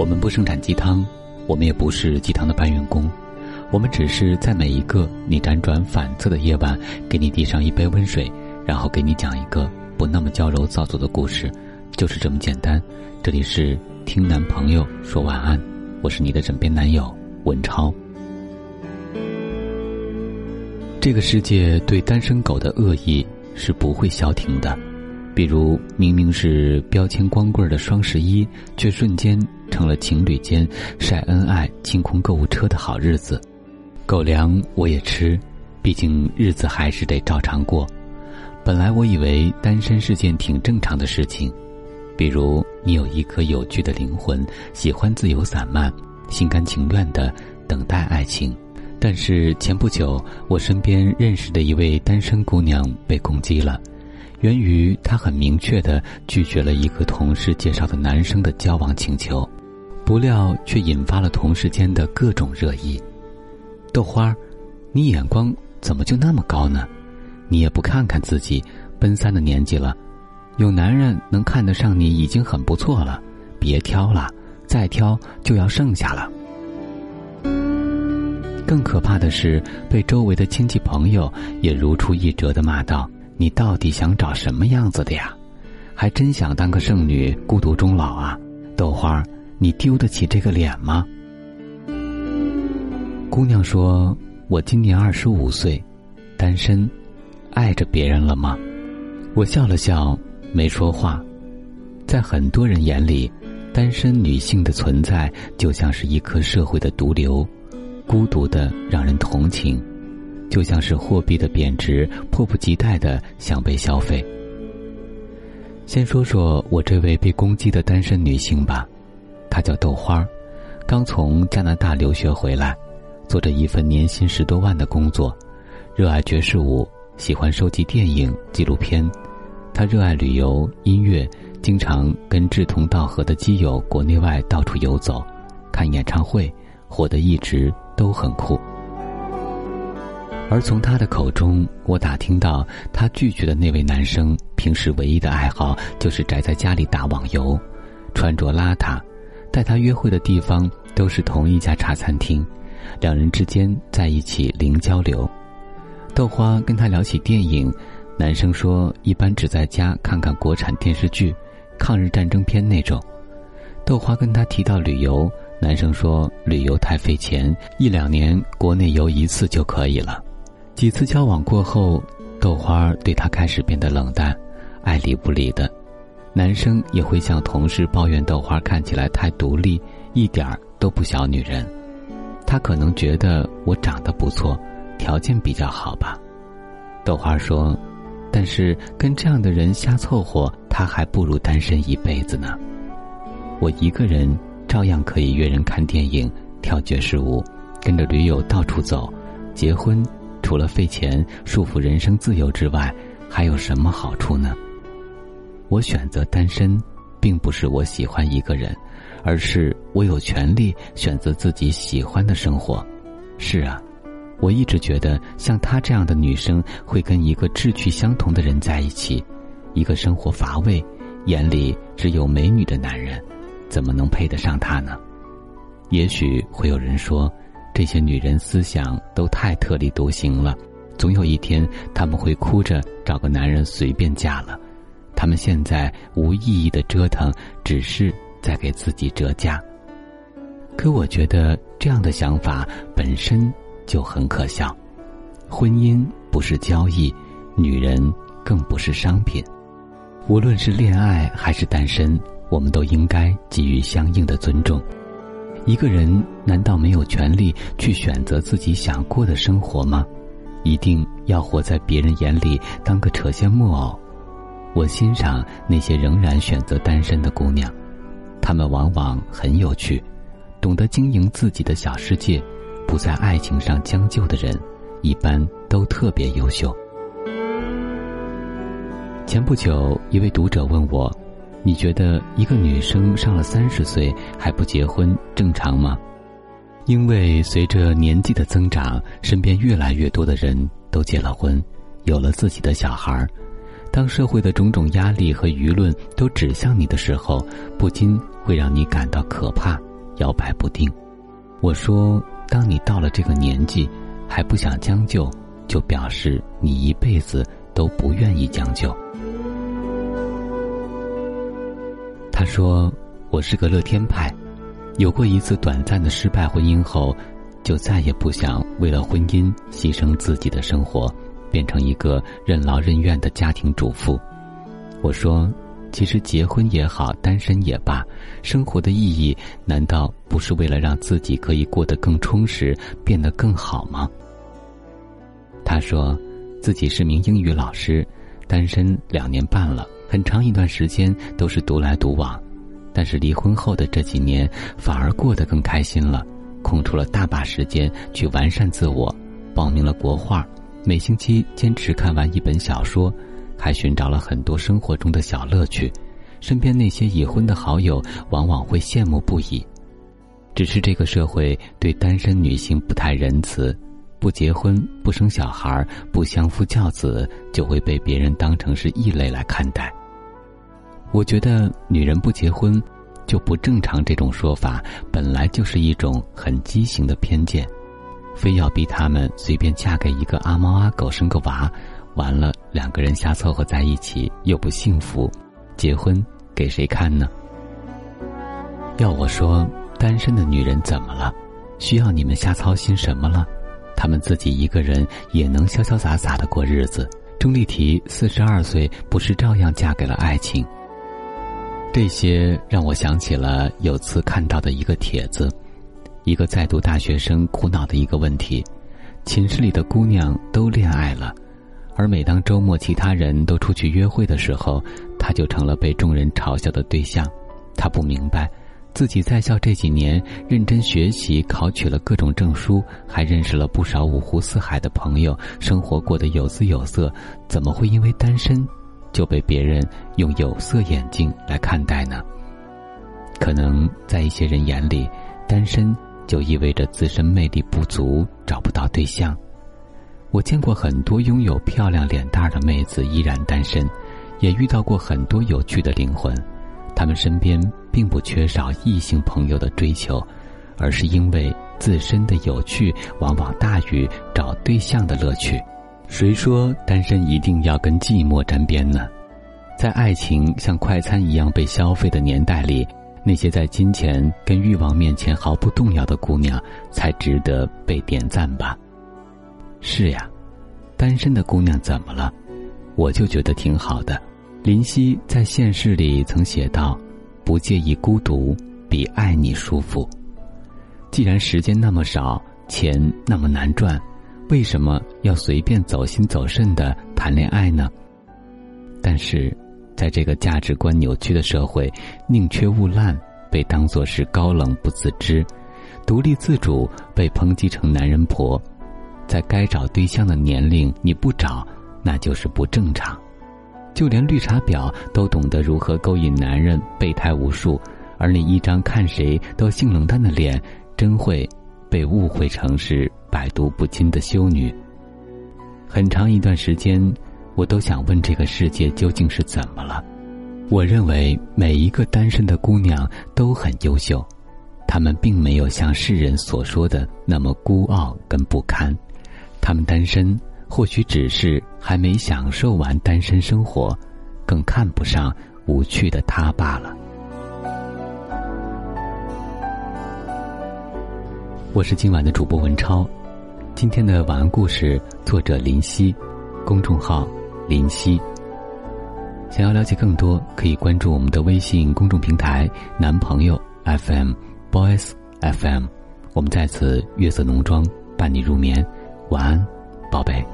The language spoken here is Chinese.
我们不生产鸡汤，我们也不是鸡汤的搬运工，我们只是在每一个你辗转反侧的夜晚，给你递上一杯温水，然后给你讲一个不那么娇柔造作的故事，就是这么简单。这里是听男朋友说晚安，我是你的枕边男友文超。这个世界对单身狗的恶意是不会消停的。比如，明明是标签光棍的双十一，却瞬间成了情侣间晒恩爱、清空购物车的好日子。狗粮我也吃，毕竟日子还是得照常过。本来我以为单身是件挺正常的事情，比如你有一颗有趣的灵魂，喜欢自由散漫，心甘情愿的等待爱情。但是前不久，我身边认识的一位单身姑娘被攻击了。源于她很明确的拒绝了一个同事介绍的男生的交往请求，不料却引发了同事间的各种热议。豆花，你眼光怎么就那么高呢？你也不看看自己，奔三的年纪了，有男人能看得上你已经很不错了，别挑了，再挑就要剩下了。更可怕的是，被周围的亲戚朋友也如出一辙的骂道。你到底想找什么样子的呀？还真想当个剩女，孤独终老啊？豆花儿，你丢得起这个脸吗？姑娘说：“我今年二十五岁，单身，爱着别人了吗？”我笑了笑，没说话。在很多人眼里，单身女性的存在就像是一颗社会的毒瘤，孤独的让人同情。就像是货币的贬值，迫不及待的想被消费。先说说我这位被攻击的单身女性吧，她叫豆花，刚从加拿大留学回来，做着一份年薪十多万的工作，热爱爵士舞，喜欢收集电影纪录片。她热爱旅游音乐，经常跟志同道合的基友国内外到处游走，看演唱会，活得一直都很酷。而从他的口中，我打听到，他拒绝的那位男生平时唯一的爱好就是宅在家里打网游，穿着邋遢，带他约会的地方都是同一家茶餐厅，两人之间在一起零交流。豆花跟他聊起电影，男生说一般只在家看看国产电视剧，抗日战争片那种。豆花跟他提到旅游，男生说旅游太费钱，一两年国内游一次就可以了。几次交往过后，豆花对他开始变得冷淡，爱理不理的。男生也会向同事抱怨豆花看起来太独立，一点儿都不小女人。他可能觉得我长得不错，条件比较好吧。豆花说：“但是跟这样的人瞎凑合，他还不如单身一辈子呢。我一个人照样可以约人看电影、跳爵士舞，跟着驴友到处走，结婚。”除了费钱束缚人生自由之外，还有什么好处呢？我选择单身，并不是我喜欢一个人，而是我有权利选择自己喜欢的生活。是啊，我一直觉得像她这样的女生会跟一个志趣相同的人在一起，一个生活乏味、眼里只有美女的男人，怎么能配得上她呢？也许会有人说。这些女人思想都太特立独行了，总有一天他们会哭着找个男人随便嫁了。他们现在无意义的折腾，只是在给自己折价。可我觉得这样的想法本身就很可笑。婚姻不是交易，女人更不是商品。无论是恋爱还是单身，我们都应该给予相应的尊重。一个人难道没有权利去选择自己想过的生活吗？一定要活在别人眼里当个扯线木偶？我欣赏那些仍然选择单身的姑娘，她们往往很有趣，懂得经营自己的小世界，不在爱情上将就的人，一般都特别优秀。前不久，一位读者问我。你觉得一个女生上了三十岁还不结婚正常吗？因为随着年纪的增长，身边越来越多的人都结了婚，有了自己的小孩儿。当社会的种种压力和舆论都指向你的时候，不禁会让你感到可怕摇摆不定。我说，当你到了这个年纪，还不想将就，就表示你一辈子都不愿意将就。他说：“我是个乐天派，有过一次短暂的失败婚姻后，就再也不想为了婚姻牺牲自己的生活，变成一个任劳任怨的家庭主妇。”我说：“其实结婚也好，单身也罢，生活的意义难道不是为了让自己可以过得更充实，变得更好吗？”他说：“自己是名英语老师，单身两年半了。”很长一段时间都是独来独往，但是离婚后的这几年反而过得更开心了，空出了大把时间去完善自我，报名了国画，每星期坚持看完一本小说，还寻找了很多生活中的小乐趣。身边那些已婚的好友往往会羡慕不已，只是这个社会对单身女性不太仁慈。不结婚、不生小孩、不相夫教子，就会被别人当成是异类来看待。我觉得女人不结婚就不正常这种说法，本来就是一种很畸形的偏见。非要逼他们随便嫁给一个阿猫阿狗生个娃，完了两个人瞎凑合在一起又不幸福，结婚给谁看呢？要我说，单身的女人怎么了？需要你们瞎操心什么了？他们自己一个人也能潇潇洒洒的过日子。钟丽缇四十二岁，不是照样嫁给了爱情？这些让我想起了有次看到的一个帖子，一个在读大学生苦恼的一个问题：寝室里的姑娘都恋爱了，而每当周末其他人都出去约会的时候，他就成了被众人嘲笑的对象。他不明白。自己在校这几年认真学习，考取了各种证书，还认识了不少五湖四海的朋友，生活过得有滋有色，怎么会因为单身就被别人用有色眼镜来看待呢？可能在一些人眼里，单身就意味着自身魅力不足，找不到对象。我见过很多拥有漂亮脸蛋的妹子依然单身，也遇到过很多有趣的灵魂。他们身边并不缺少异性朋友的追求，而是因为自身的有趣往往大于找对象的乐趣。谁说单身一定要跟寂寞沾边呢？在爱情像快餐一样被消费的年代里，那些在金钱跟欲望面前毫不动摇的姑娘，才值得被点赞吧。是呀，单身的姑娘怎么了？我就觉得挺好的。林夕在现实里曾写道：“不介意孤独，比爱你舒服。既然时间那么少，钱那么难赚，为什么要随便走心走肾的谈恋爱呢？”但是，在这个价值观扭曲的社会，宁缺毋滥被当作是高冷不自知，独立自主被抨击成男人婆，在该找对象的年龄你不找，那就是不正常。就连绿茶婊都懂得如何勾引男人，备胎无数，而你一张看谁都性冷淡的脸，真会被误会成是百毒不侵的修女。很长一段时间，我都想问这个世界究竟是怎么了？我认为每一个单身的姑娘都很优秀，她们并没有像世人所说的那么孤傲跟不堪，她们单身。或许只是还没享受完单身生活，更看不上无趣的他罢了。我是今晚的主播文超，今天的晚安故事作者林夕，公众号林夕。想要了解更多，可以关注我们的微信公众平台“男朋友 FM Boys FM”。我们在此月色浓妆伴你入眠，晚安，宝贝。